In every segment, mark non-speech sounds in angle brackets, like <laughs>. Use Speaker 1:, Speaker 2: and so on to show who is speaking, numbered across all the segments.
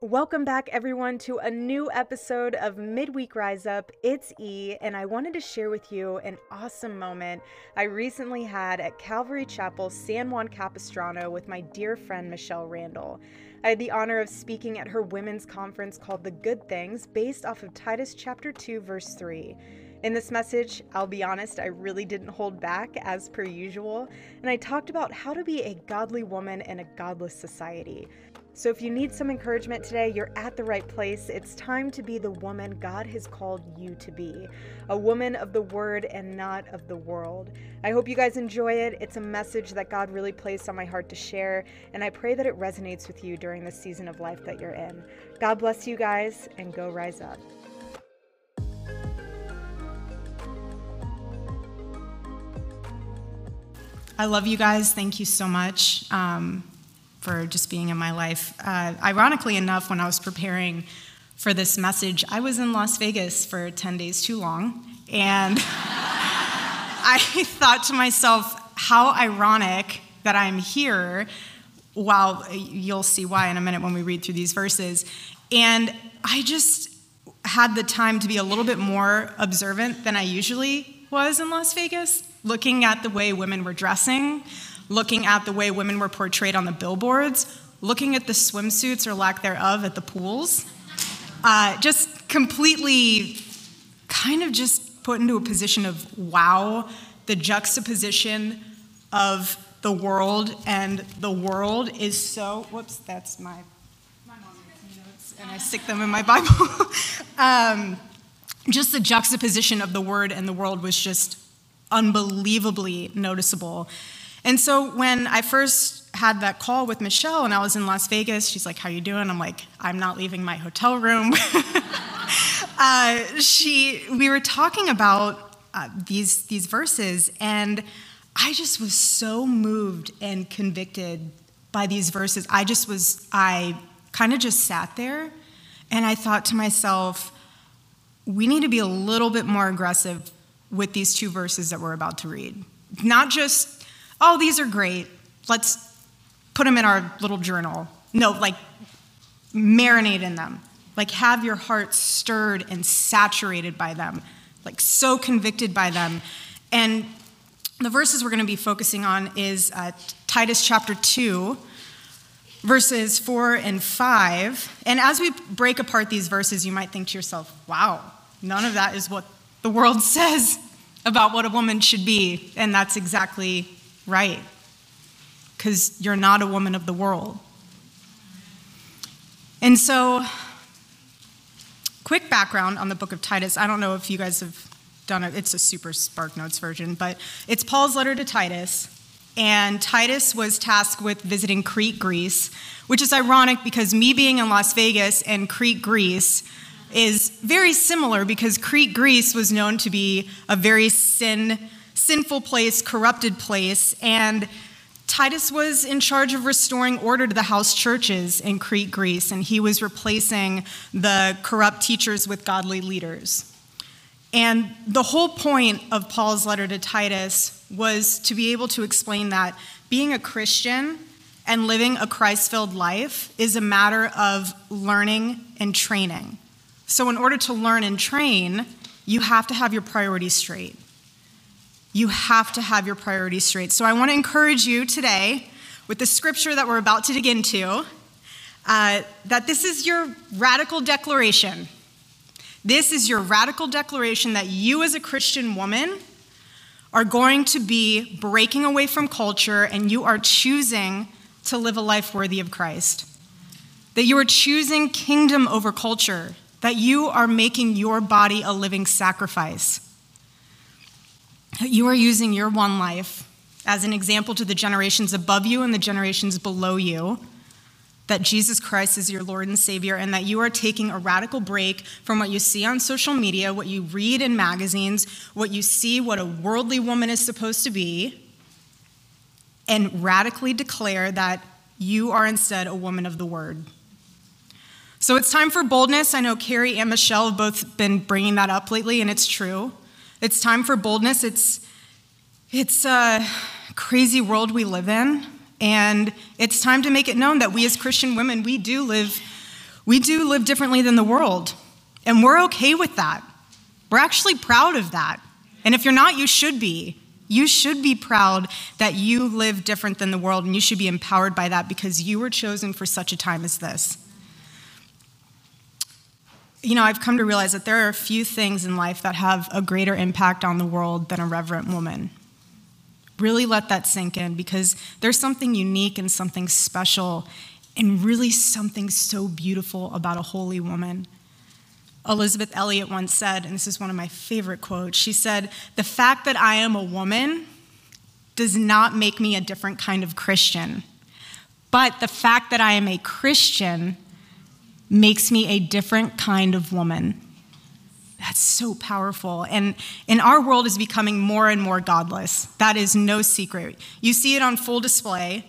Speaker 1: Welcome back, everyone, to a new episode of Midweek Rise Up. It's E, and I wanted to share with you an awesome moment I recently had at Calvary Chapel, San Juan Capistrano, with my dear friend Michelle Randall. I had the honor of speaking at her women's conference called The Good Things, based off of Titus chapter 2, verse 3. In this message, I'll be honest, I really didn't hold back as per usual, and I talked about how to be a godly woman in a godless society. So, if you need some encouragement today, you're at the right place. It's time to be the woman God has called you to be a woman of the word and not of the world. I hope you guys enjoy it. It's a message that God really placed on my heart to share, and I pray that it resonates with you during the season of life that you're in. God bless you guys, and go rise up.
Speaker 2: I love you guys. Thank you so much. Um, for just being in my life. Uh, ironically enough, when I was preparing for this message, I was in Las Vegas for 10 days too long. And <laughs> I thought to myself, how ironic that I'm here. While you'll see why in a minute when we read through these verses. And I just had the time to be a little bit more observant than I usually was in Las Vegas, looking at the way women were dressing, looking at the way women were portrayed on the billboards, looking at the swimsuits or lack thereof at the pools. Uh, just completely kind of just put into a position of wow, the juxtaposition of the world and the world is so, whoops, that's my, my notes and I stick them in my Bible. <laughs> um, just the juxtaposition of the word and the world was just unbelievably noticeable. And so when I first had that call with Michelle and I was in Las Vegas, she's like, "How you doing?" I'm like, "I'm not leaving my hotel room." <laughs> uh, she, we were talking about uh, these these verses, and I just was so moved and convicted by these verses. I just was, I kind of just sat there, and I thought to myself, we need to be a little bit more aggressive with these two verses that we're about to read. Not just oh, these are great. Let's put them in our little journal. No, like marinate in them. Like have your heart stirred and saturated by them, like so convicted by them. And the verses we're going to be focusing on is uh, Titus chapter 2, verses 4 and 5. And as we break apart these verses, you might think to yourself, wow, none of that is what the world <laughs> says about what a woman should be. And that's exactly right because you're not a woman of the world. And so, quick background on the book of Titus. I don't know if you guys have done it, it's a super Spark Notes version, but it's Paul's letter to Titus. And Titus was tasked with visiting Crete, Greece, which is ironic because me being in Las Vegas and Crete, Greece, is very similar because Crete, Greece was known to be a very sin sinful place, corrupted place, and Titus was in charge of restoring order to the house churches in Crete, Greece, and he was replacing the corrupt teachers with godly leaders. And the whole point of Paul's letter to Titus was to be able to explain that being a Christian and living a Christ filled life is a matter of learning and training. So, in order to learn and train, you have to have your priorities straight you have to have your priorities straight. So I want to encourage you today with the scripture that we're about to dig into uh, that this is your radical declaration. This is your radical declaration that you, as a Christian woman, are going to be breaking away from culture and you are choosing to live a life worthy of Christ. That you are choosing kingdom over culture. That you are making your body a living sacrifice you are using your one life as an example to the generations above you and the generations below you that Jesus Christ is your Lord and Savior, and that you are taking a radical break from what you see on social media, what you read in magazines, what you see what a worldly woman is supposed to be, and radically declare that you are instead a woman of the Word. So it's time for boldness. I know Carrie and Michelle have both been bringing that up lately, and it's true. It's time for boldness. It's, it's a crazy world we live in. And it's time to make it known that we as Christian women, we do live, We do live differently than the world, and we're okay with that. We're actually proud of that. And if you're not, you should be. You should be proud that you live different than the world, and you should be empowered by that because you were chosen for such a time as this. You know, I've come to realize that there are a few things in life that have a greater impact on the world than a reverent woman. Really let that sink in because there's something unique and something special and really something so beautiful about a holy woman. Elisabeth Elliot once said, and this is one of my favorite quotes, she said, The fact that I am a woman does not make me a different kind of Christian. But the fact that I am a Christian makes me a different kind of woman. That's so powerful. And, and our world is becoming more and more godless. That is no secret. You see it on full display.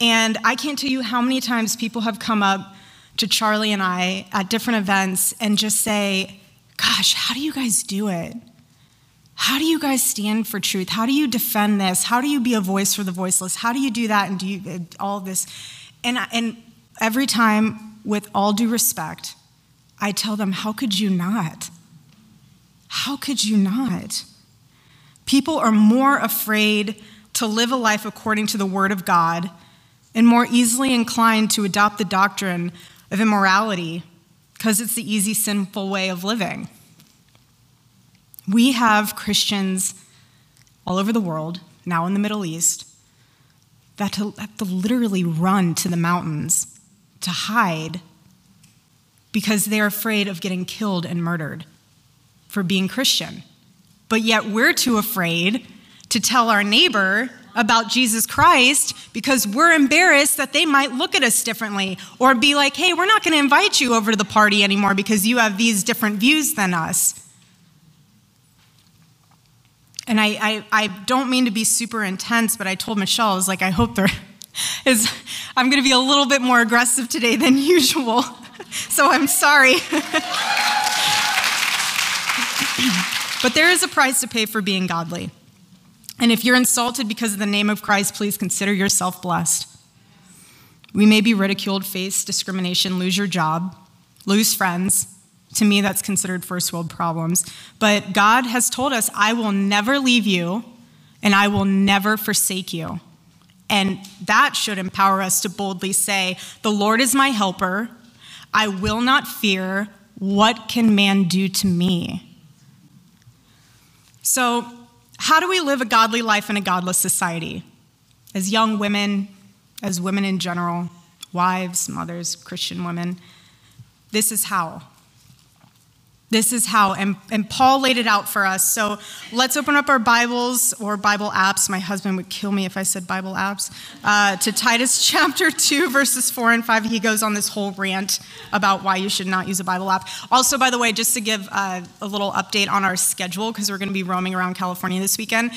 Speaker 2: And I can't tell you how many times people have come up to Charlie and I at different events and just say, Gosh, how do you guys do it? How do you guys stand for truth? How do you defend this? How do you be a voice for the voiceless? How do you do that and do you, all this? And, and every time, with all due respect, I tell them, How could you not? How could you not? People are more afraid to live a life according to the Word of God and more easily inclined to adopt the doctrine of immorality because it's the easy, sinful way of living. We have Christians all over the world, now in the Middle East, that have to literally run to the mountains to hide because they're afraid of getting killed and murdered for being Christian. But yet we're too afraid to tell our neighbor about Jesus Christ because we're embarrassed that they might look at us differently or be like, hey, we're not going to invite you over to the party anymore because you have these different views than us. And I, I, I don't mean to be super intense, but I told Michelle, I was like, I hope there is, I'm going to be a little bit more aggressive today than <laughs> usual. so I'm sorry. <laughs> but there is a price to pay for being godly. And if you're insulted because of the name of Christ, please consider yourself blessed. We may be ridiculed, face discrimination, lose your job, lose friends. To me, that's considered first world problems. But God has told us, I will never leave you and I will never forsake you. And that should empower us to boldly say, The Lord is my helper. I will not fear. What can man do to me? So, how do we live a godly life in a godless society? As young women, as women in general, wives, mothers, Christian women, this is how. This is how, and, and Paul laid it out for us. So let's open up our Bibles or Bible apps. My husband would kill me if I said Bible apps. Uh, to Titus <laughs> chapter 2, verses 4 and 5. He goes on this whole rant about why you should not use a Bible app. Also, by the way, just to give uh, a little update on our schedule, because we're going to be roaming around California this weekend.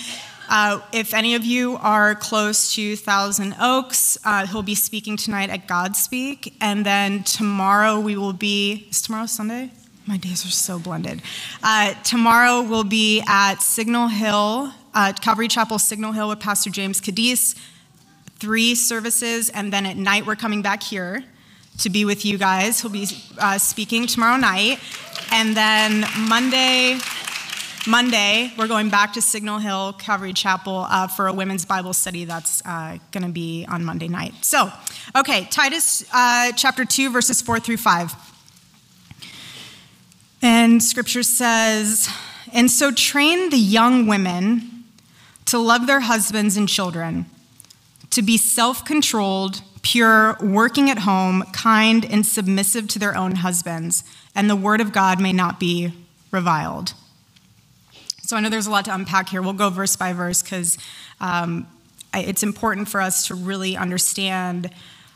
Speaker 2: Uh, if any of you are close to Thousand Oaks, uh, he'll be speaking tonight at Godspeak. And then tomorrow we will be, is tomorrow Sunday? My days are so blended. Uh, tomorrow we'll be at Signal Hill, uh, Calvary Chapel, Signal Hill with Pastor James Cadiz. Three services, and then at night we're coming back here to be with you guys. He'll be uh, speaking tomorrow night, and then Monday. Monday, we're going back to Signal Hill Calvary Chapel uh, for a women's Bible study that's uh, going to be on Monday night. So, okay, Titus uh, chapter 2, verses 4 through 5. And scripture says, And so train the young women to love their husbands and children, to be self controlled, pure, working at home, kind, and submissive to their own husbands, and the word of God may not be reviled. So I know there's a lot to unpack here. We'll go verse by verse because um, it's important for us to really understand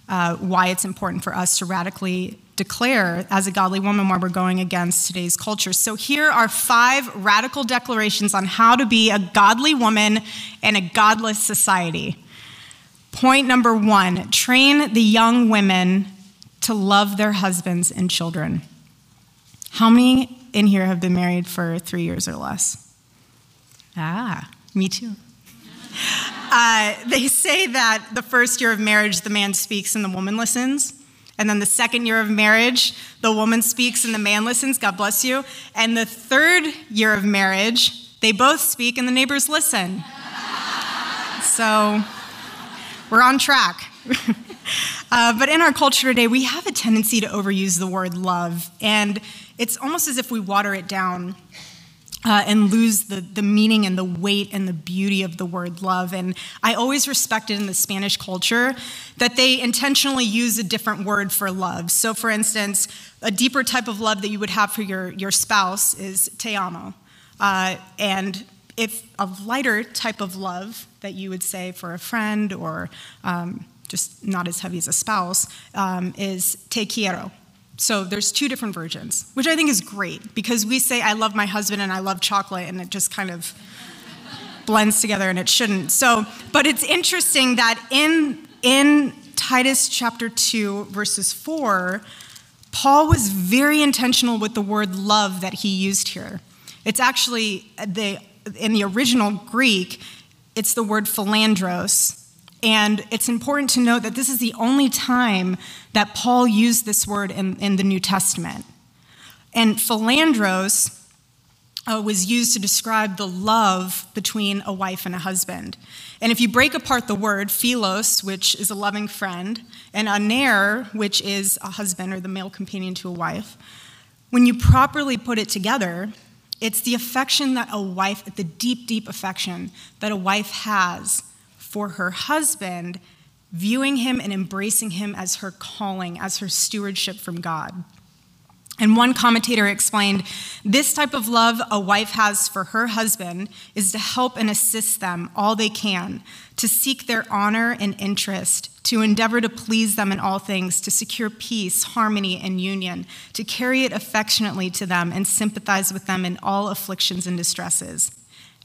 Speaker 2: uh, why it's important for us to radically declare as a godly woman while we're going against today's culture. So here are five radical declarations on how to be a godly woman in a godless society. Point number one train the young women to love their husbands and children. How many in here have been married for three years or less? Ah, me too. Uh, they say that the first year of marriage, the man speaks and the woman listens. And then the second year of marriage, the woman speaks and the man listens. God bless you. And the third year of marriage, they both speak and the neighbors listen. <laughs> so we're on track. <laughs> uh, but in our culture today, we have a tendency to overuse the word love. And it's almost as if we water it down uh, and lose the, the meaning and the weight and the beauty of the word love. And I always respected in the Spanish culture that they intentionally use a different word for love. So, for instance, a deeper type of love that you would have for your, your spouse is te amo. Uh, and if a lighter type of love that you would say for a friend or um, just not as heavy as a spouse um, is te quiero. So there's two different versions, which I think is great because we say I love my husband and I love chocolate and it just kind of blends together and it shouldn't. So, but it's interesting that in in Titus chapter 2 verses 4, Paul was very intentional with the word love that he used here. It's actually the in the original Greek, it's the word philandros, and it's important to note that this is the only time that Paul used this word in, in the New Testament. And philandros uh, was used to describe the love between a wife and a husband. And if you break apart the word, philos, which is a loving friend, and aner, which is a husband or the male companion to a wife, when you properly put it together, it's the affection that a wife, the deep, deep affection that a wife has for her husband, viewing him and embracing him as her calling, as her stewardship from God. And one commentator explained this type of love a wife has for her husband is to help and assist them all they can, to seek their honor and interest, to endeavor to please them in all things, to secure peace, harmony, and union, to carry it affectionately to them and sympathize with them in all afflictions and distresses.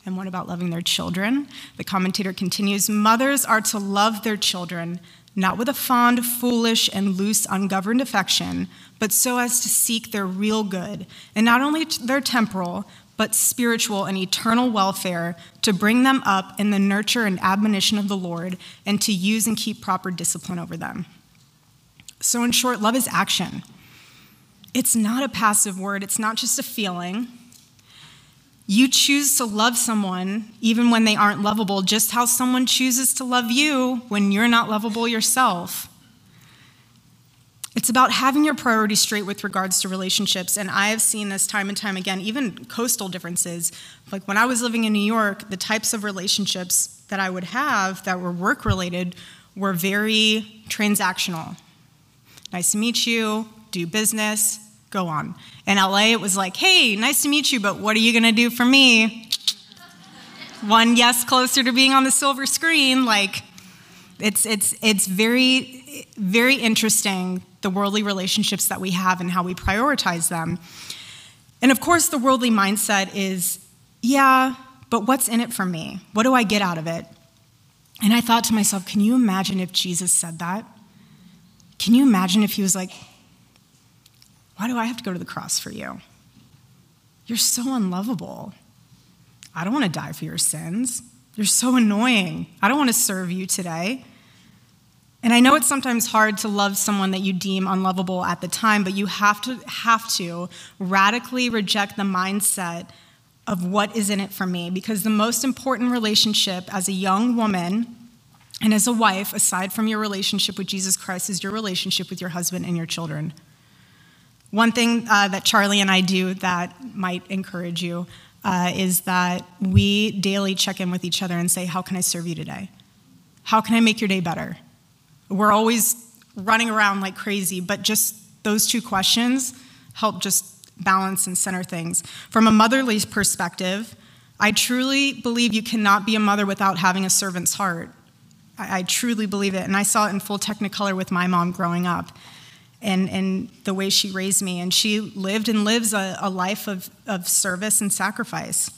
Speaker 2: And what about loving their children? The commentator continues Mothers are to love their children, not with a fond, foolish, and loose, ungoverned affection, but so as to seek their real good, and not only their temporal, but spiritual and eternal welfare, to bring them up in the nurture and admonition of the Lord, and to use and keep proper discipline over them. So, in short, love is action. It's not a passive word, it's not just a feeling. You choose to love someone even when they aren't lovable, just how someone chooses to love you when you're not lovable yourself. It's about having your priorities straight with regards to relationships. And I have seen this time and time again, even coastal differences. Like when I was living in New York, the types of relationships that I would have that were work related were very transactional. Nice to meet you, do business, go on. In LA, it was like, hey, nice to meet you, but what are you going to do for me? One yes closer to being on the silver screen. Like, it's, it's, it's very, very interesting the worldly relationships that we have and how we prioritize them. And of course, the worldly mindset is, yeah, but what's in it for me? What do I get out of it? And I thought to myself, can you imagine if Jesus said that? Can you imagine if he was like, why do I have to go to the cross for you? You're so unlovable. I don't want to die for your sins. You're so annoying. I don't want to serve you today. And I know it's sometimes hard to love someone that you deem unlovable at the time, but you have to have to radically reject the mindset of what is in it for me because the most important relationship as a young woman and as a wife aside from your relationship with Jesus Christ is your relationship with your husband and your children. One thing uh, that Charlie and I do that might encourage you uh, is that we daily check in with each other and say, How can I serve you today? How can I make your day better? We're always running around like crazy, but just those two questions help just balance and center things. From a motherly perspective, I truly believe you cannot be a mother without having a servant's heart. I, I truly believe it, and I saw it in full technicolor with my mom growing up and, and the way she raised me. And she lived and lives a, a life of, of service and sacrifice.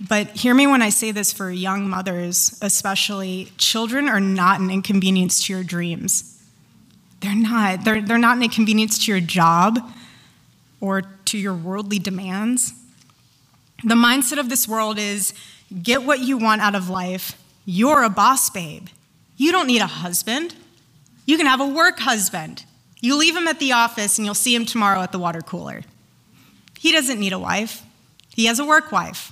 Speaker 2: But hear me when I say this for young mothers, especially children are not an inconvenience to your dreams. They're not. They're, they're not an inconvenience to your job or to your worldly demands. The mindset of this world is get what you want out of life. You're a boss babe. You don't need a husband. You can have a work husband. You leave him at the office and you'll see him tomorrow at the water cooler. He doesn't need a wife, he has a work wife.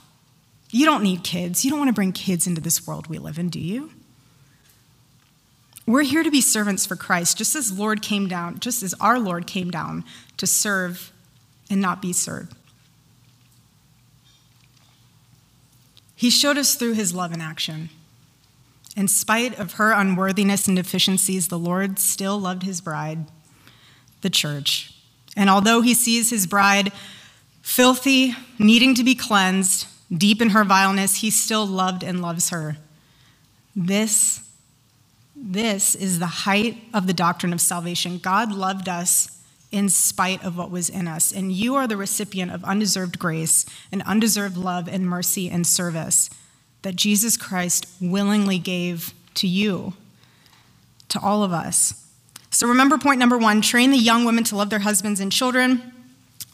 Speaker 2: You don't need kids. You don't want to bring kids into this world we live in, do you? We're here to be servants for Christ, just as Lord came down, just as our Lord came down to serve and not be served. He showed us through his love in action. In spite of her unworthiness and deficiencies, the Lord still loved his bride, the church. And although he sees his bride filthy, needing to be cleansed, deep in her vileness, he still loved and loves her. This, this is the height of the doctrine of salvation. God loved us in spite of what was in us. And you are the recipient of undeserved grace and undeserved love and mercy and service that Jesus Christ willingly gave to you, to all of us. So remember point number one train the young women to love their husbands and children.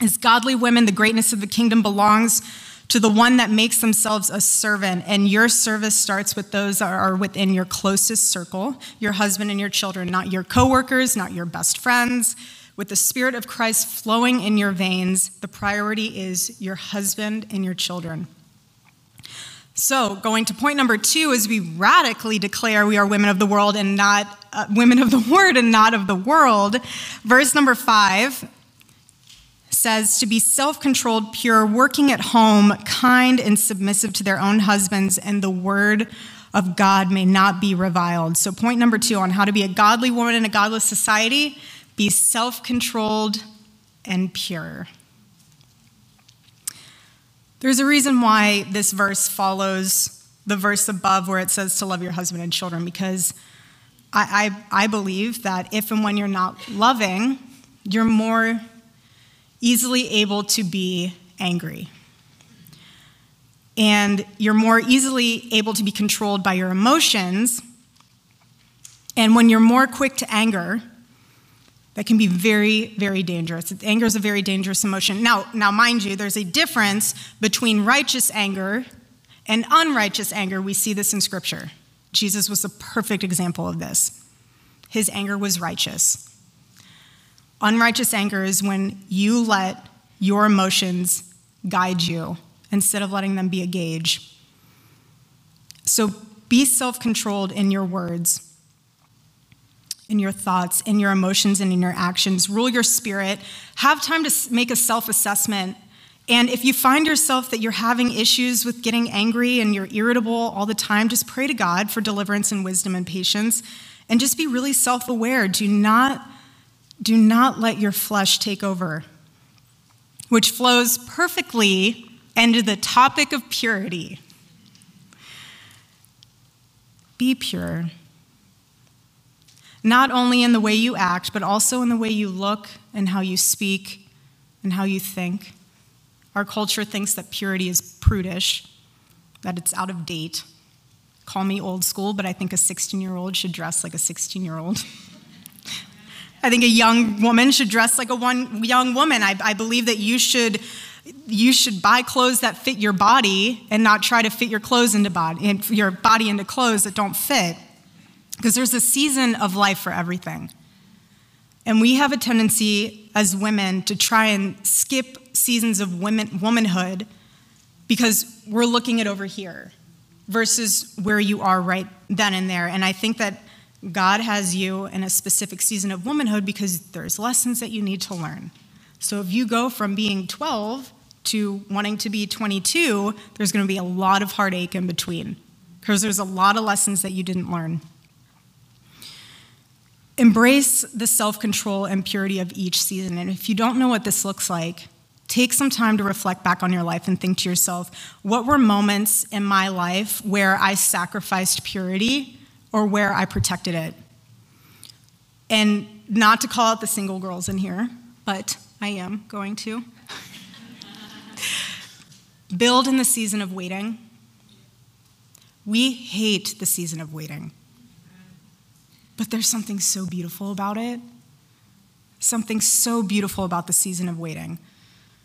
Speaker 2: As godly women, the greatness of the kingdom belongs to the one that makes themselves a servant. And your service starts with those that are within your closest circle your husband and your children, not your coworkers, not your best friends. With the Spirit of Christ flowing in your veins, the priority is your husband and your children. So, going to point number two is we radically declare we are women of the world and not uh, women of the <laughs> word and not of the world. Verse number five says to be self controlled, pure, working at home, kind, and submissive to their own husbands, and the word of God may not be reviled. So, point number two on how to be a godly woman in a godless society be self controlled and pure. There's a reason why this verse follows the verse above where it says to love your husband and children, because I, I, I believe that if and when you're not loving, you're more easily able to be angry. And you're more easily able to be controlled by your emotions. And when you're more quick to anger, that can be very, very dangerous. Anger is a very dangerous emotion. Now, now, mind you, there's a difference between righteous anger and unrighteous anger. We see this in Scripture. Jesus was the perfect example of this. His anger was righteous. Unrighteous anger is when you let your emotions guide you instead of letting them be a gauge. So be self controlled in your words, in your thoughts, in your emotions, and in your actions. Rule your spirit. Have time to make a self assessment. And if you find yourself that you're having issues with getting angry and you're irritable all the time, just pray to God for deliverance and wisdom and patience. And just be really self aware. Do not do not let your flesh take over, which flows perfectly into the topic of purity. Be pure, not only in the way you act, but also in the way you look and how you speak and how you think. Our culture thinks that purity is prudish, that it's out of date. Call me old school, but I think a 16 year old should dress like a 16 year old. <laughs> I think a young woman should dress like a one young woman. I, I believe that you should you should buy clothes that fit your body and not try to fit your clothes into body your body into clothes that don't fit. Because there's a season of life for everything. And we have a tendency as women to try and skip seasons of women, womanhood because we're looking at over here versus where you are right then and there. And I think that God has you in a specific season of womanhood because there's lessons that you need to learn. So if you go from being 12 to wanting to be 22, there's going to be a lot of heartache in between because there's a lot of lessons that you didn't learn. Embrace the self control and purity of each season. And if you don't know what this looks like, take some time to reflect back on your life and think to yourself what were moments in my life where I sacrificed purity or where I protected it. And not to call out the single girls in here, but I am going to. <laughs> Build in the season of waiting. We hate the season of waiting. But there's something so beautiful about it. Something so beautiful about the season of waiting.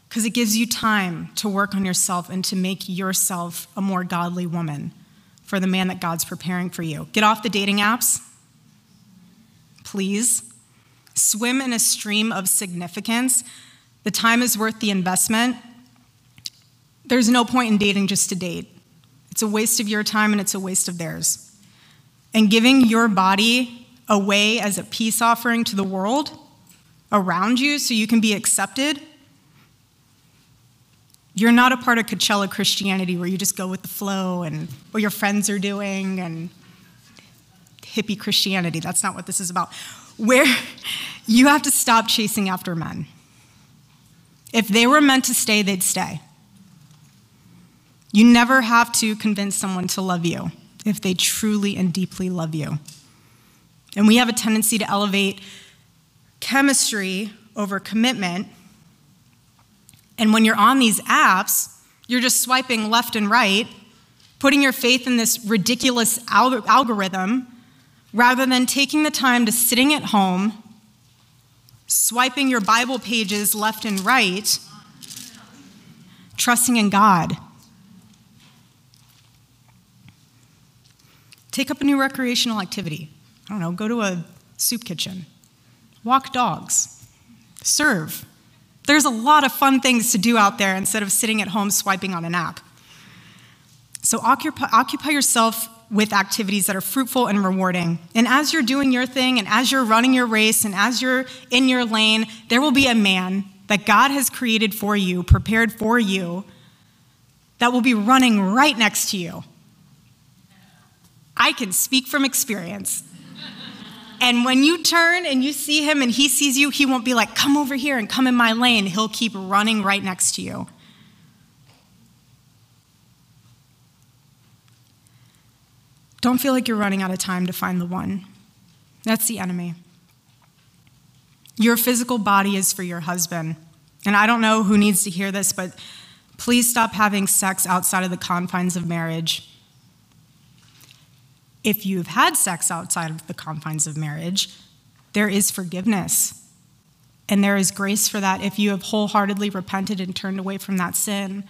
Speaker 2: Because it gives you time to work on yourself and to make yourself a more godly woman for the man that God's preparing for you. Get off the dating apps, please. swim in a stream of significance, the time is worth the investment. There's no point in dating just to date. It's a waste of your time and it's a waste of theirs. And giving your body away as a peace offering to the world around you so you can be accepted, you're not a part of Coachella Christianity where you just go with the flow and what your friends are doing and hippie Christianity. That's not what this is about. Where <laughs> you have to stop chasing after men. If they were meant to stay, they'd stay. You never have to convince someone to love you if they truly and deeply love you. And we have a tendency to elevate chemistry over commitment. And when you're on these apps, you're just swiping left and right, putting your faith in this ridiculous algorithm, rather than taking the time to sitting at home, swiping your Bible pages left and right, trusting in God Take up a new recreational activity. I don't know, go to a soup kitchen, walk dogs, serve. There's a lot of fun things to do out there instead of sitting at home swiping on an app. So occupy, occupy yourself with activities that are fruitful and rewarding. And as you're doing your thing, and as you're running your race, and as you're in your lane, there will be a man that God has created for you, prepared for you, that will be running right next to you. I can speak from experience. And when you turn and you see him and he sees you, he won't be like, come over here and come in my lane. He'll keep running right next to you. Don't feel like you're running out of time to find the one. That's the enemy. Your physical body is for your husband. And I don't know who needs to hear this, but please stop having sex outside of the confines of marriage. If you've had sex outside of the confines of marriage, there is forgiveness. And there is grace for that if you have wholeheartedly repented and turned away from that sin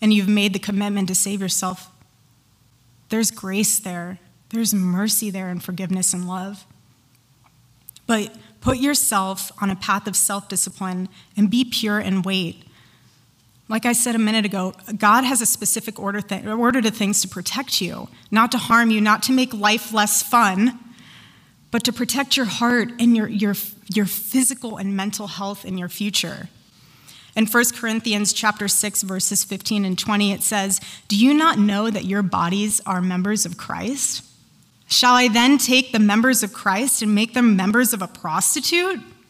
Speaker 2: and you've made the commitment to save yourself. There's grace there, there's mercy there, and forgiveness and love. But put yourself on a path of self discipline and be pure and wait. Like I said a minute ago, God has a specific order, th- order to things to protect you, not to harm you, not to make life less fun, but to protect your heart and your, your, your physical and mental health in your future. In 1 Corinthians chapter 6 verses 15 and 20 it says, "Do you not know that your bodies are members of Christ? Shall I then take the members of Christ and make them members of a prostitute?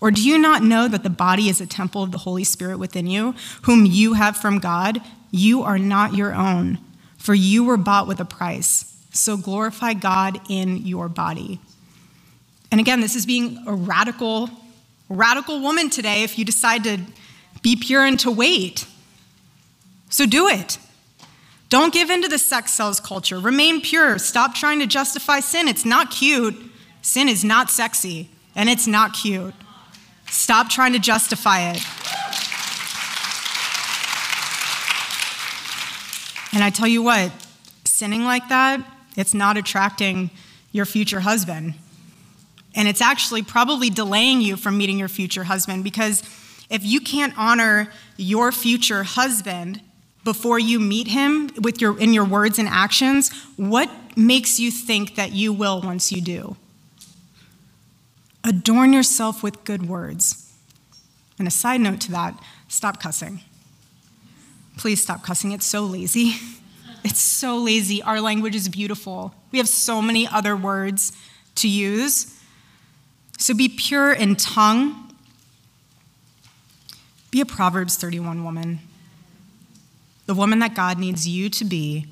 Speaker 2: Or do you not know that the body is a temple of the Holy Spirit within you, whom you have from God? You are not your own, for you were bought with a price. So glorify God in your body. And again, this is being a radical, radical woman today if you decide to be pure and to wait. So do it. Don't give in to the sex sells culture. Remain pure. Stop trying to justify sin. It's not cute. Sin is not sexy, and it's not cute. Stop trying to justify it. And I tell you what, sinning like that, it's not attracting your future husband. And it's actually probably delaying you from meeting your future husband because if you can't honor your future husband before you meet him with your in your words and actions, what makes you think that you will once you do? Adorn yourself with good words. And a side note to that stop cussing. Please stop cussing. It's so lazy. <laughs> It's so lazy. Our language is beautiful. We have so many other words to use. So be pure in tongue. Be a Proverbs 31 woman. The woman that God needs you to be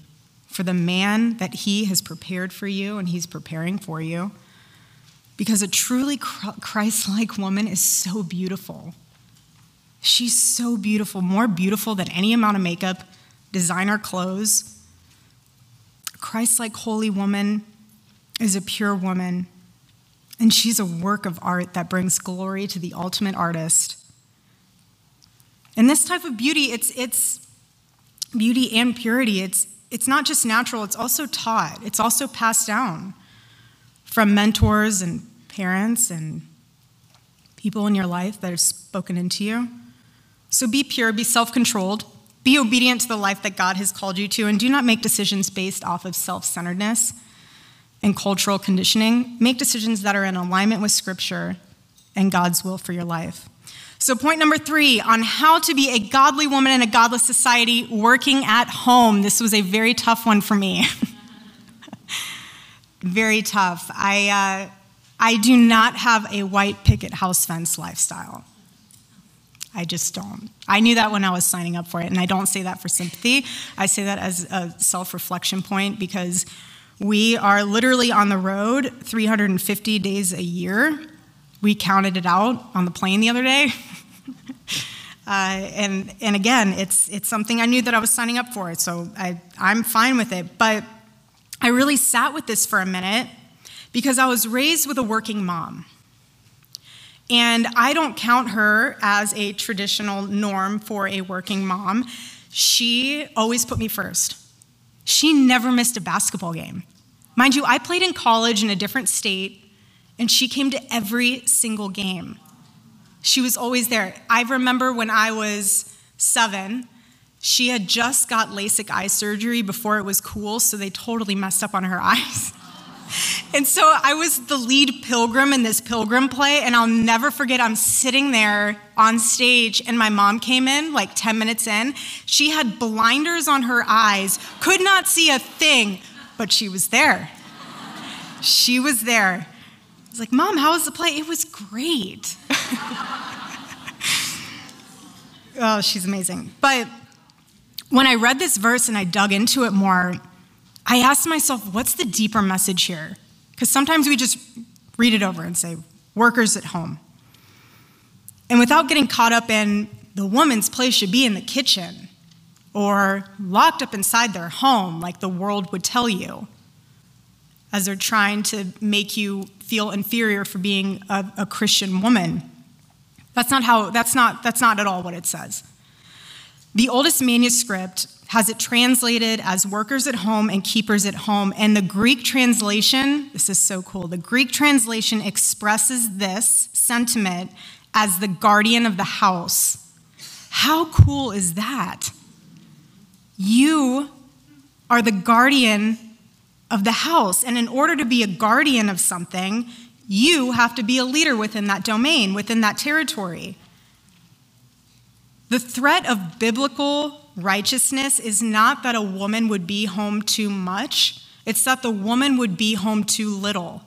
Speaker 2: for the man that He has prepared for you and He's preparing for you. Because a truly Christ like woman is so beautiful. She's so beautiful, more beautiful than any amount of makeup, designer clothes. Christ like holy woman is a pure woman, and she's a work of art that brings glory to the ultimate artist. And this type of beauty, it's, it's beauty and purity. It's, it's not just natural, it's also taught, it's also passed down from mentors and parents and people in your life that have spoken into you. So be pure, be self controlled, be obedient to the life that God has called you to, and do not make decisions based off of self centeredness and cultural conditioning. Make decisions that are in alignment with Scripture and God's will for your life. So, point number three on how to be a godly woman in a godless society working at home. This was a very tough one for me. <laughs> very tough. I, uh, I do not have a white picket house fence lifestyle. I just don't. I knew that when I was signing up for it, and I don't say that for sympathy. I say that as a self reflection point because we are literally on the road 350 days a year. We counted it out on the plane the other day. <laughs> uh, and, and again, it's, it's something I knew that I was signing up for, so I, I'm fine with it. But I really sat with this for a minute because I was raised with a working mom. And I don't count her as a traditional norm for a working mom. She always put me first. She never missed a basketball game. Mind you, I played in college in a different state, and she came to every single game. She was always there. I remember when I was seven, she had just got LASIK eye surgery before it was cool, so they totally messed up on her <laughs> eyes. And so I was the lead pilgrim in this pilgrim play, and I'll never forget. I'm sitting there on stage, and my mom came in like 10 minutes in. She had blinders on her eyes, could not see a thing, but she was there. She was there. I was like, Mom, how was the play? It was great. <laughs> oh, she's amazing. But when I read this verse and I dug into it more, I asked myself, what's the deeper message here? Because sometimes we just read it over and say, workers at home. And without getting caught up in the woman's place should be in the kitchen or locked up inside their home, like the world would tell you, as they're trying to make you feel inferior for being a, a Christian woman. That's not how, that's not, that's not at all what it says. The oldest manuscript has it translated as workers at home and keepers at home. And the Greek translation, this is so cool, the Greek translation expresses this sentiment as the guardian of the house. How cool is that? You are the guardian of the house. And in order to be a guardian of something, you have to be a leader within that domain, within that territory. The threat of biblical righteousness is not that a woman would be home too much, it's that the woman would be home too little.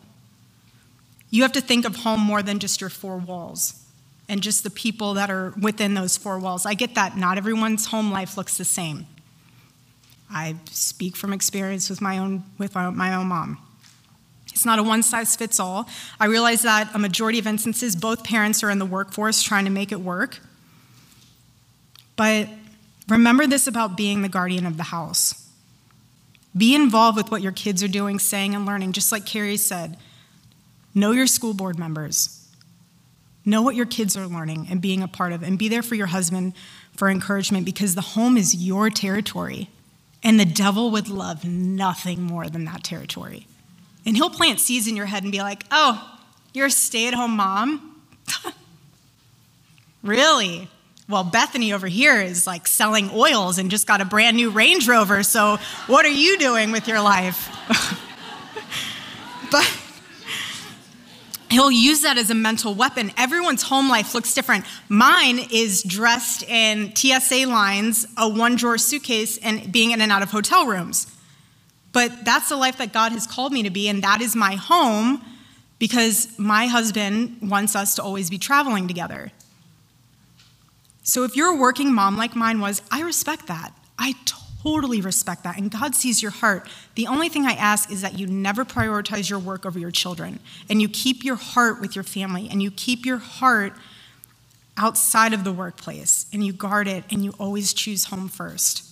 Speaker 2: You have to think of home more than just your four walls and just the people that are within those four walls. I get that not everyone's home life looks the same. I speak from experience with my own with my own mom. It's not a one size fits all. I realize that a majority of instances both parents are in the workforce trying to make it work. But Remember this about being the guardian of the house. Be involved with what your kids are doing, saying, and learning, just like Carrie said. Know your school board members. Know what your kids are learning and being a part of, and be there for your husband for encouragement because the home is your territory. And the devil would love nothing more than that territory. And he'll plant seeds in your head and be like, oh, you're a stay at home mom? <laughs> really? Well, Bethany over here is like selling oils and just got a brand new Range Rover. So, what are you doing with your life? <laughs> but he'll use that as a mental weapon. Everyone's home life looks different. Mine is dressed in TSA lines, a one drawer suitcase, and being in and out of hotel rooms. But that's the life that God has called me to be, and that is my home because my husband wants us to always be traveling together. So if you're a working mom like mine was, I respect that. I totally respect that. And God sees your heart. The only thing I ask is that you never prioritize your work over your children and you keep your heart with your family and you keep your heart outside of the workplace and you guard it and you always choose home first.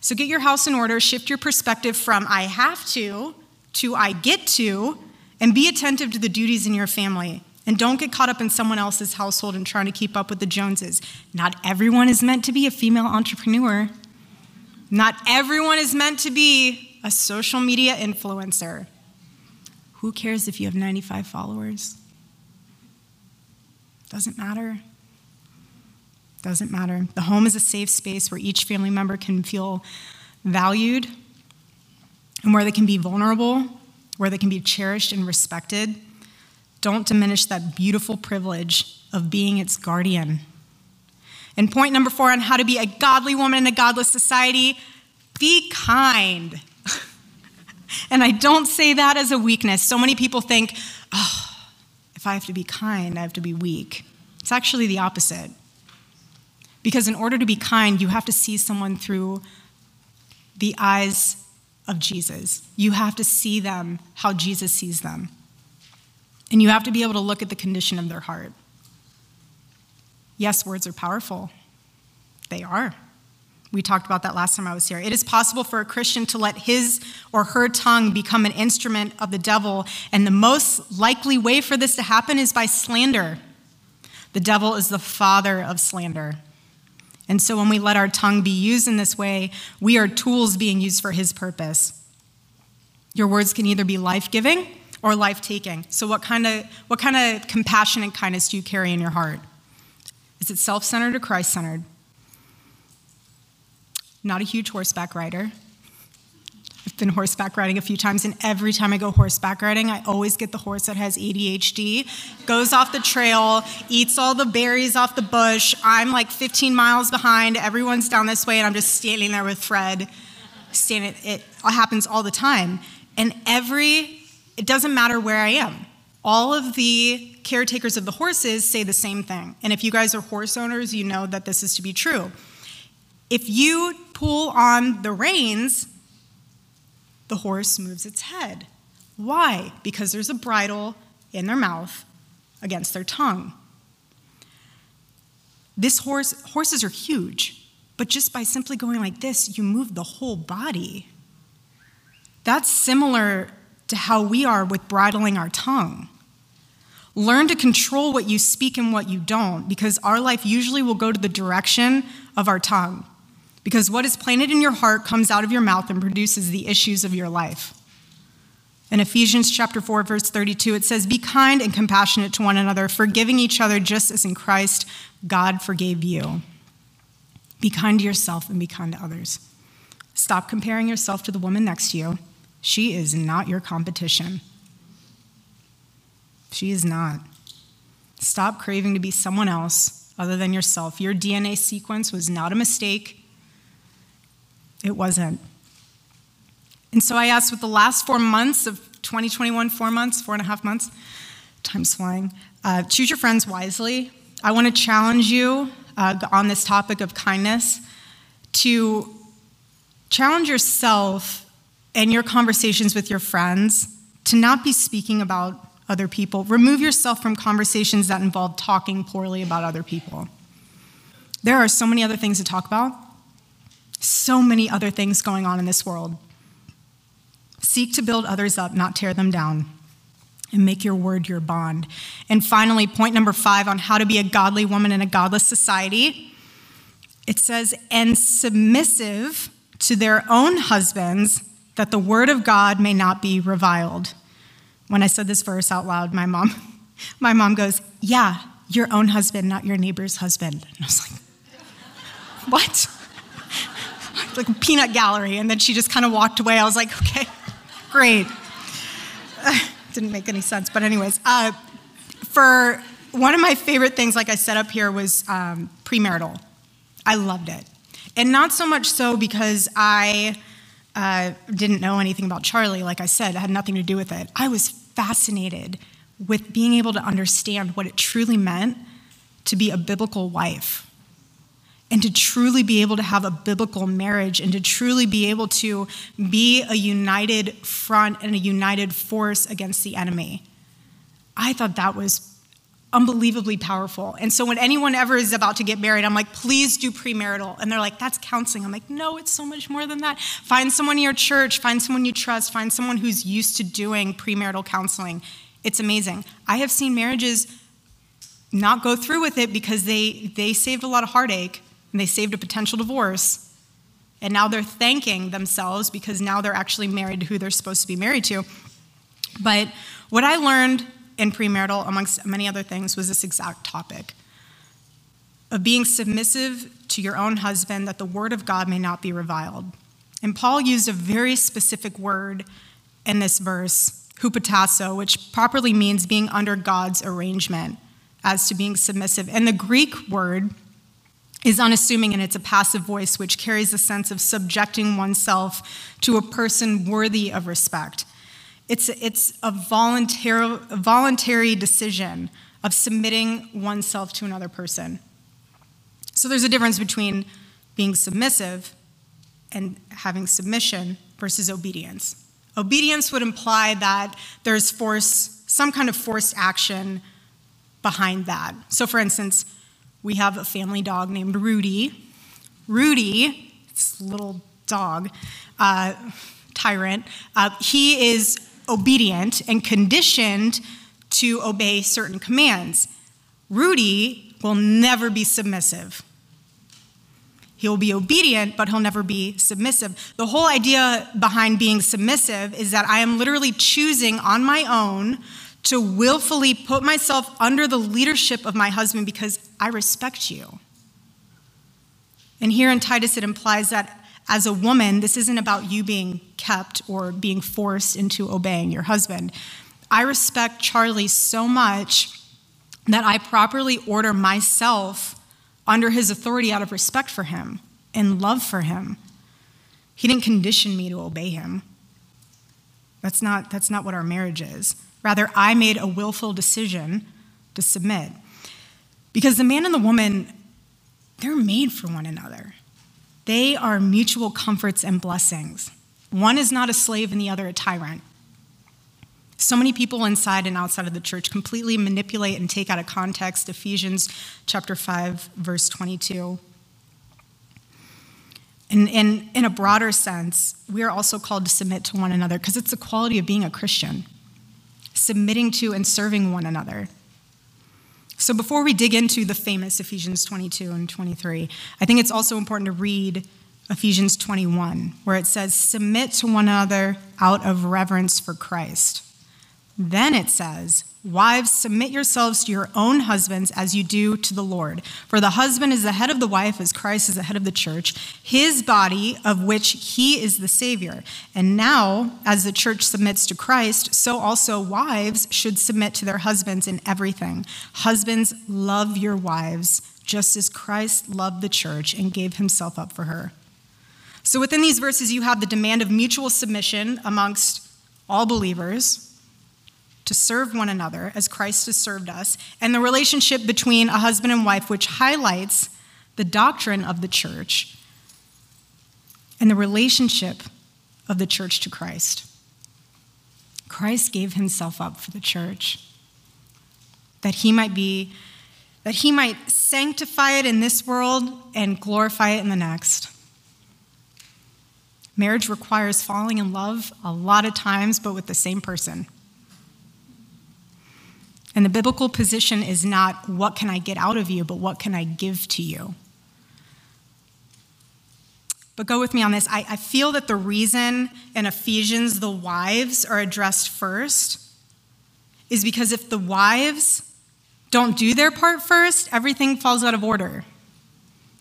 Speaker 2: So get your house in order, shift your perspective from I have to to I get to, and be attentive to the duties in your family. And don't get caught up in someone else's household and trying to keep up with the Joneses. Not everyone is meant to be a female entrepreneur. Not everyone is meant to be a social media influencer. Who cares if you have 95 followers? Doesn't matter. Doesn't matter. The home is a safe space where each family member can feel valued and where they can be vulnerable, where they can be cherished and respected. Don't diminish that beautiful privilege of being its guardian. And point number four on how to be a godly woman in a godless society be kind. <laughs> and I don't say that as a weakness. So many people think, oh, if I have to be kind, I have to be weak. It's actually the opposite. Because in order to be kind, you have to see someone through the eyes of Jesus. You have to see them how Jesus sees them. And you have to be able to look at the condition of their heart. Yes, words are powerful. They are. We talked about that last time I was here. It is possible for a Christian to let his or her tongue become an instrument of the devil, and the most likely way for this to happen is by slander. The devil is the father of slander. And so when we let our tongue be used in this way, we are tools being used for his purpose. Your words can either be life giving or life taking. So, what kind, of, what kind of compassion and kindness do you carry in your heart? Is it self centered or Christ centered? Not a huge horseback rider. I've been horseback riding a few times, and every time I go horseback riding, I always get the horse that has ADHD, goes off the trail, eats all the berries off the bush. I'm like 15 miles behind. Everyone's down this way, and I'm just standing there with Fred. Standing, it happens all the time. And every, it doesn't matter where I am. All of the caretakers of the horses say the same thing. And if you guys are horse owners, you know that this is to be true. If you pull on the reins, the horse moves its head. Why? Because there's a bridle in their mouth against their tongue. This horse, horses are huge, but just by simply going like this, you move the whole body. That's similar to how we are with bridling our tongue. Learn to control what you speak and what you don't, because our life usually will go to the direction of our tongue. Because what is planted in your heart comes out of your mouth and produces the issues of your life. In Ephesians chapter 4 verse 32 it says be kind and compassionate to one another forgiving each other just as in Christ God forgave you. Be kind to yourself and be kind to others. Stop comparing yourself to the woman next to you. She is not your competition. She is not. Stop craving to be someone else other than yourself. Your DNA sequence was not a mistake. It wasn't. And so I asked, with the last four months of 2021, four months, four and a half months, time's flying, uh, choose your friends wisely. I want to challenge you uh, on this topic of kindness to challenge yourself and your conversations with your friends to not be speaking about other people. Remove yourself from conversations that involve talking poorly about other people. There are so many other things to talk about so many other things going on in this world. Seek to build others up, not tear them down. And make your word your bond. And finally, point number five on how to be a godly woman in a godless society it says, and submissive to their own husbands, that the word of God may not be reviled. When I said this verse out loud, my mom, <laughs> my mom goes, Yeah, your own husband, not your neighbor's husband. And I was like, What? <laughs> like a peanut gallery. And then she just kind of walked away. I was like, okay, great. <laughs> didn't make any sense. But, anyways, uh, for one of my favorite things, like I set up here, was um, premarital. I loved it. And not so much so because I uh, didn't know anything about Charlie, like I said, had nothing to do with it. I was fascinated with being able to understand what it truly meant to be a biblical wife and to truly be able to have a biblical marriage and to truly be able to be a united front and a united force against the enemy. I thought that was unbelievably powerful. And so when anyone ever is about to get married, I'm like, please do premarital. And they're like, that's counseling. I'm like, no, it's so much more than that. Find someone in your church, find someone you trust, find someone who's used to doing premarital counseling. It's amazing. I have seen marriages not go through with it because they, they saved a lot of heartache and they saved a potential divorce. And now they're thanking themselves because now they're actually married to who they're supposed to be married to. But what I learned in premarital, amongst many other things, was this exact topic of being submissive to your own husband that the word of God may not be reviled. And Paul used a very specific word in this verse, hupotasso, which properly means being under God's arrangement as to being submissive. And the Greek word is unassuming and it's a passive voice which carries a sense of subjecting oneself to a person worthy of respect. It's, it's a voluntary, a voluntary decision of submitting oneself to another person. So there's a difference between being submissive and having submission versus obedience. Obedience would imply that there's force, some kind of forced action behind that. So, for instance, we have a family dog named Rudy. Rudy, this little dog, uh, tyrant, uh, he is obedient and conditioned to obey certain commands. Rudy will never be submissive. He'll be obedient, but he'll never be submissive. The whole idea behind being submissive is that I am literally choosing on my own to willfully put myself under the leadership of my husband because I respect you. And here in Titus, it implies that as a woman, this isn't about you being kept or being forced into obeying your husband. I respect Charlie so much that I properly order myself under his authority out of respect for him and love for him. He didn't condition me to obey him. That's not, that's not what our marriage is. Rather, I made a willful decision to submit. Because the man and the woman, they're made for one another. They are mutual comforts and blessings. One is not a slave and the other a tyrant. So many people inside and outside of the church completely manipulate and take out of context Ephesians chapter 5 verse 22. And in, in a broader sense, we are also called to submit to one another because it's the quality of being a Christian submitting to and serving one another. So, before we dig into the famous Ephesians 22 and 23, I think it's also important to read Ephesians 21, where it says, Submit to one another out of reverence for Christ. Then it says, Wives, submit yourselves to your own husbands as you do to the Lord. For the husband is the head of the wife, as Christ is the head of the church, his body, of which he is the Savior. And now, as the church submits to Christ, so also wives should submit to their husbands in everything. Husbands, love your wives, just as Christ loved the church and gave himself up for her. So within these verses, you have the demand of mutual submission amongst all believers to serve one another as Christ has served us, and the relationship between a husband and wife, which highlights the doctrine of the church and the relationship of the church to Christ. Christ gave himself up for the church that he might be that he might sanctify it in this world and glorify it in the next. Marriage requires falling in love a lot of times, but with the same person. And the biblical position is not what can I get out of you, but what can I give to you. But go with me on this. I, I feel that the reason in Ephesians the wives are addressed first is because if the wives don't do their part first, everything falls out of order.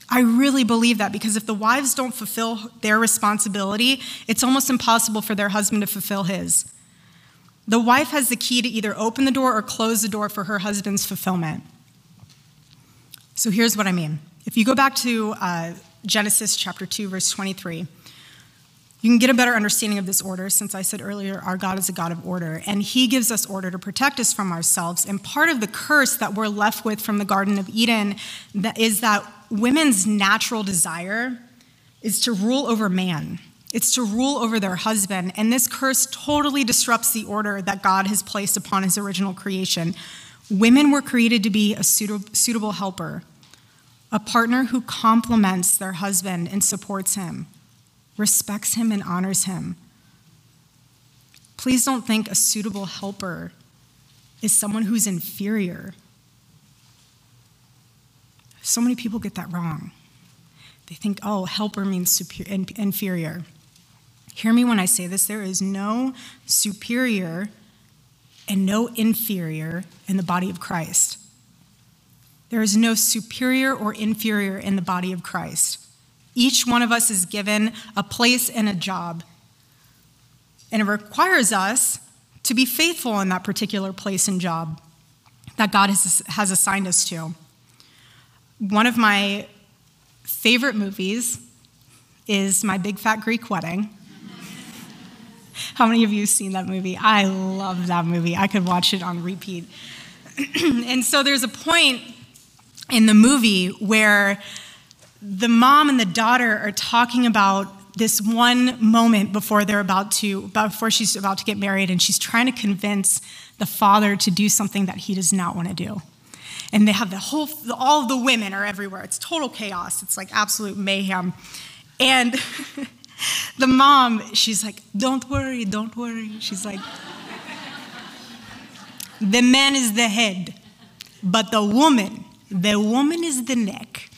Speaker 2: I really believe that because if the wives don't fulfill their responsibility, it's almost impossible for their husband to fulfill his. The wife has the key to either open the door or close the door for her husband's fulfillment. So here's what I mean. If you go back to uh, Genesis chapter 2, verse 23, you can get a better understanding of this order since I said earlier our God is a God of order, and He gives us order to protect us from ourselves. And part of the curse that we're left with from the Garden of Eden is that women's natural desire is to rule over man. It's to rule over their husband. And this curse totally disrupts the order that God has placed upon his original creation. Women were created to be a suitable helper, a partner who complements their husband and supports him, respects him, and honors him. Please don't think a suitable helper is someone who's inferior. So many people get that wrong. They think, oh, helper means superior, inferior. Hear me when I say this there is no superior and no inferior in the body of Christ. There is no superior or inferior in the body of Christ. Each one of us is given a place and a job. And it requires us to be faithful in that particular place and job that God has, has assigned us to. One of my favorite movies is My Big Fat Greek Wedding. How many of you have seen that movie? I love that movie. I could watch it on repeat. <clears throat> and so there's a point in the movie where the mom and the daughter are talking about this one moment before they're about to before she's about to get married and she's trying to convince the father to do something that he does not want to do and they have the whole all the women are everywhere it's total chaos it's like absolute mayhem and <laughs> the mom she's like don't worry don't worry she's like the man is the head but the woman the woman is the neck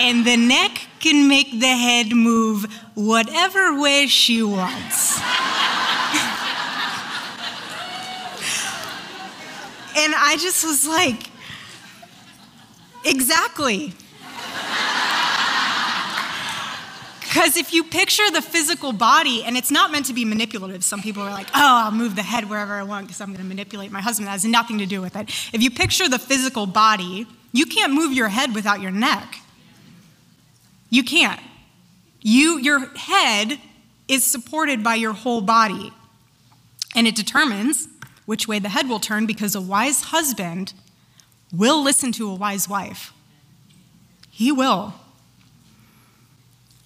Speaker 2: and the neck can make the head move whatever way she wants. <laughs> and I just was like, exactly. Because if you picture the physical body, and it's not meant to be manipulative, some people are like, oh, I'll move the head wherever I want because I'm going to manipulate my husband. That has nothing to do with it. If you picture the physical body, you can't move your head without your neck. You can't. You, your head is supported by your whole body. And it determines which way the head will turn because a wise husband will listen to a wise wife. He will.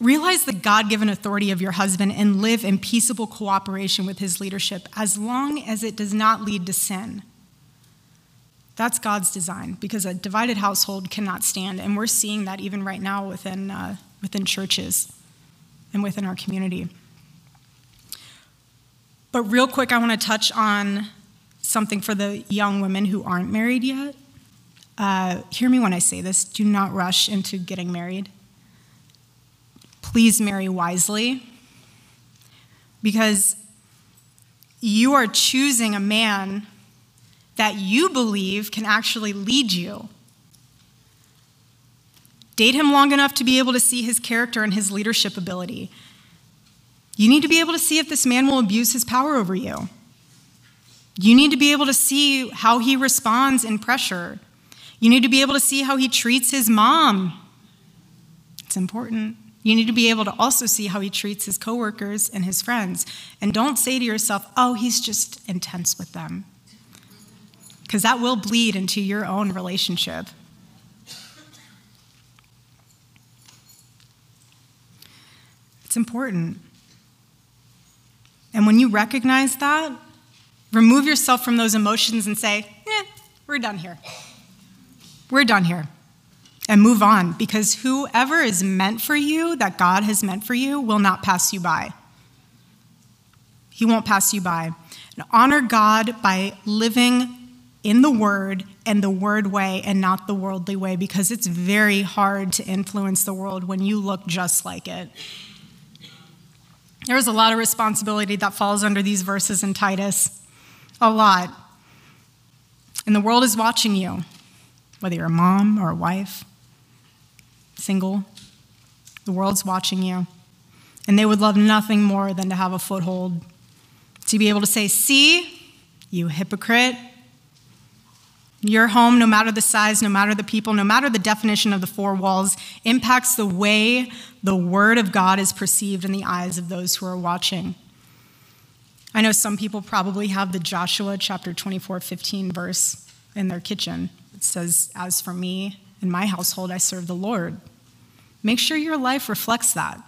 Speaker 2: Realize the God given authority of your husband and live in peaceable cooperation with his leadership as long as it does not lead to sin. That's God's design because a divided household cannot stand. And we're seeing that even right now within, uh, within churches and within our community. But, real quick, I want to touch on something for the young women who aren't married yet. Uh, hear me when I say this do not rush into getting married. Please marry wisely because you are choosing a man that you believe can actually lead you. Date him long enough to be able to see his character and his leadership ability. You need to be able to see if this man will abuse his power over you. You need to be able to see how he responds in pressure. You need to be able to see how he treats his mom. It's important. You need to be able to also see how he treats his coworkers and his friends. And don't say to yourself, oh, he's just intense with them because that will bleed into your own relationship. It's important. And when you recognize that, remove yourself from those emotions and say, eh, we're done here. We're done here. And move on because whoever is meant for you, that God has meant for you, will not pass you by. He won't pass you by. And honor God by living in the Word and the Word way and not the worldly way because it's very hard to influence the world when you look just like it. There's a lot of responsibility that falls under these verses in Titus. A lot. And the world is watching you, whether you're a mom or a wife, single. The world's watching you. And they would love nothing more than to have a foothold, to be able to say, See, you hypocrite, your home, no matter the size, no matter the people, no matter the definition of the four walls, impacts the way the Word of God is perceived in the eyes of those who are watching. I know some people probably have the Joshua chapter 24, 15 verse in their kitchen. It says, As for me and my household, I serve the Lord. Make sure your life reflects that.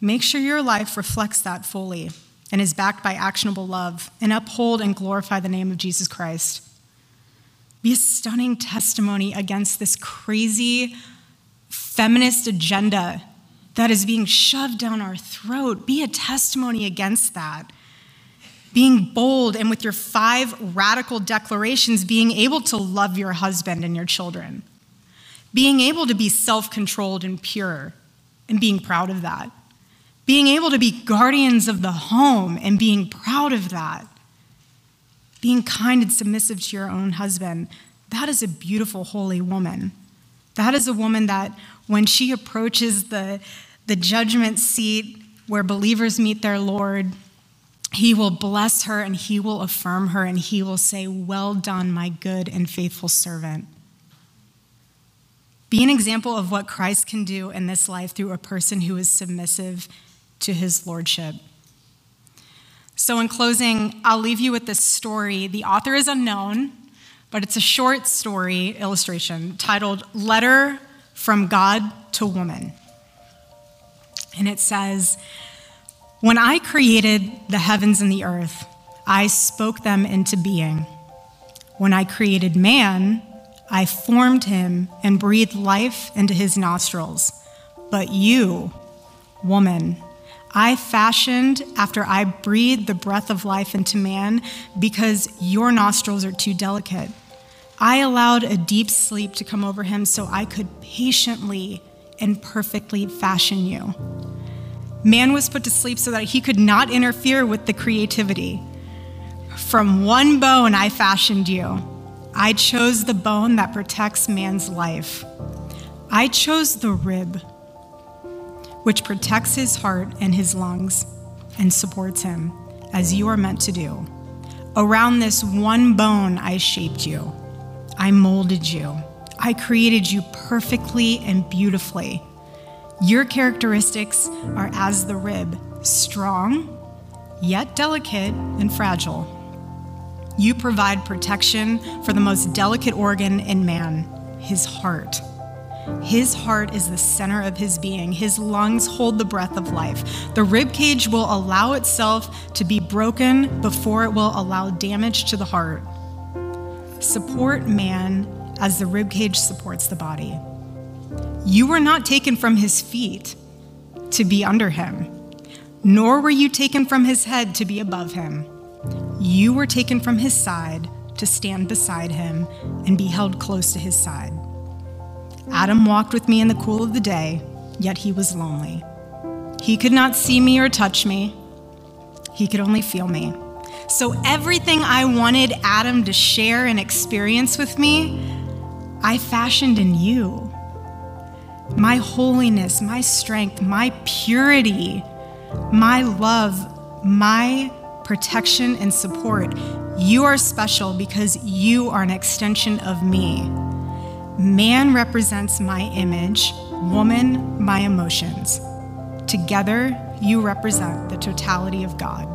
Speaker 2: Make sure your life reflects that fully. and is backed by actionable love and uphold and glorify the name of Jesus Christ. Be a stunning testimony against this crazy feminist agenda that is being shoved down our throat. Be a testimony against that. Being bold and with your five radical declarations, being able to love your husband and your children. Being able to be self controlled and pure and being proud of that. Being able to be guardians of the home and being proud of that. Being kind and submissive to your own husband. That is a beautiful, holy woman. That is a woman that when she approaches the, the judgment seat where believers meet their Lord, he will bless her and he will affirm her and he will say, Well done, my good and faithful servant. Be an example of what Christ can do in this life through a person who is submissive to his lordship. So, in closing, I'll leave you with this story. The author is unknown, but it's a short story illustration titled Letter from God to Woman. And it says, When I created the heavens and the earth, I spoke them into being. When I created man, I formed him and breathed life into his nostrils. But you, woman, I fashioned after I breathed the breath of life into man because your nostrils are too delicate. I allowed a deep sleep to come over him so I could patiently and perfectly fashion you. Man was put to sleep so that he could not interfere with the creativity. From one bone I fashioned you. I chose the bone that protects man's life. I chose the rib, which protects his heart and his lungs and supports him, as you are meant to do. Around this one bone I shaped you. I molded you. I created you perfectly and beautifully. Your characteristics are as the rib, strong, yet delicate and fragile. You provide protection for the most delicate organ in man, his heart. His heart is the center of his being. His lungs hold the breath of life. The rib cage will allow itself to be broken before it will allow damage to the heart. Support man as the rib cage supports the body. You were not taken from his feet to be under him, nor were you taken from his head to be above him. You were taken from his side to stand beside him and be held close to his side. Adam walked with me in the cool of the day, yet he was lonely. He could not see me or touch me, he could only feel me. So, everything I wanted Adam to share and experience with me, I fashioned in you. My holiness, my strength, my purity, my love, my protection, and support. You are special because you are an extension of me. Man represents my image, woman, my emotions. Together, you represent the totality of God.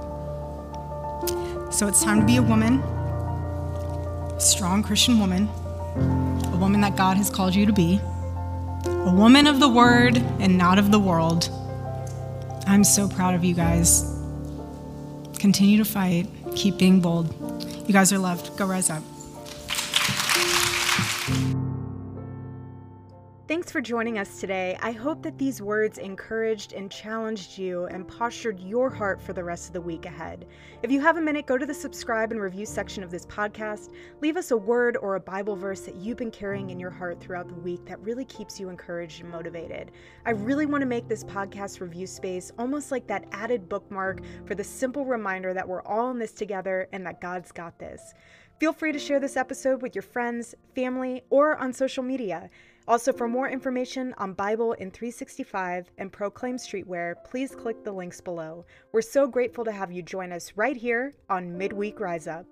Speaker 2: So it's time to be a woman, a strong Christian woman, a woman that God has called you to be, a woman of the word and not of the world. I'm so proud of you guys. Continue to fight. Keep being bold. You guys are loved. Go rise up.
Speaker 1: Thanks for joining us today. I hope that these words encouraged and challenged you and postured your heart for the rest of the week ahead. If you have a minute, go to the subscribe and review section of this podcast. Leave us a word or a Bible verse that you've been carrying in your heart throughout the week that really keeps you encouraged and motivated. I really want to make this podcast review space almost like that added bookmark for the simple reminder that we're all in this together and that God's got this. Feel free to share this episode with your friends, family, or on social media. Also, for more information on Bible in 365 and Proclaim Streetwear, please click the links below. We're so grateful to have you join us right here on Midweek Rise Up.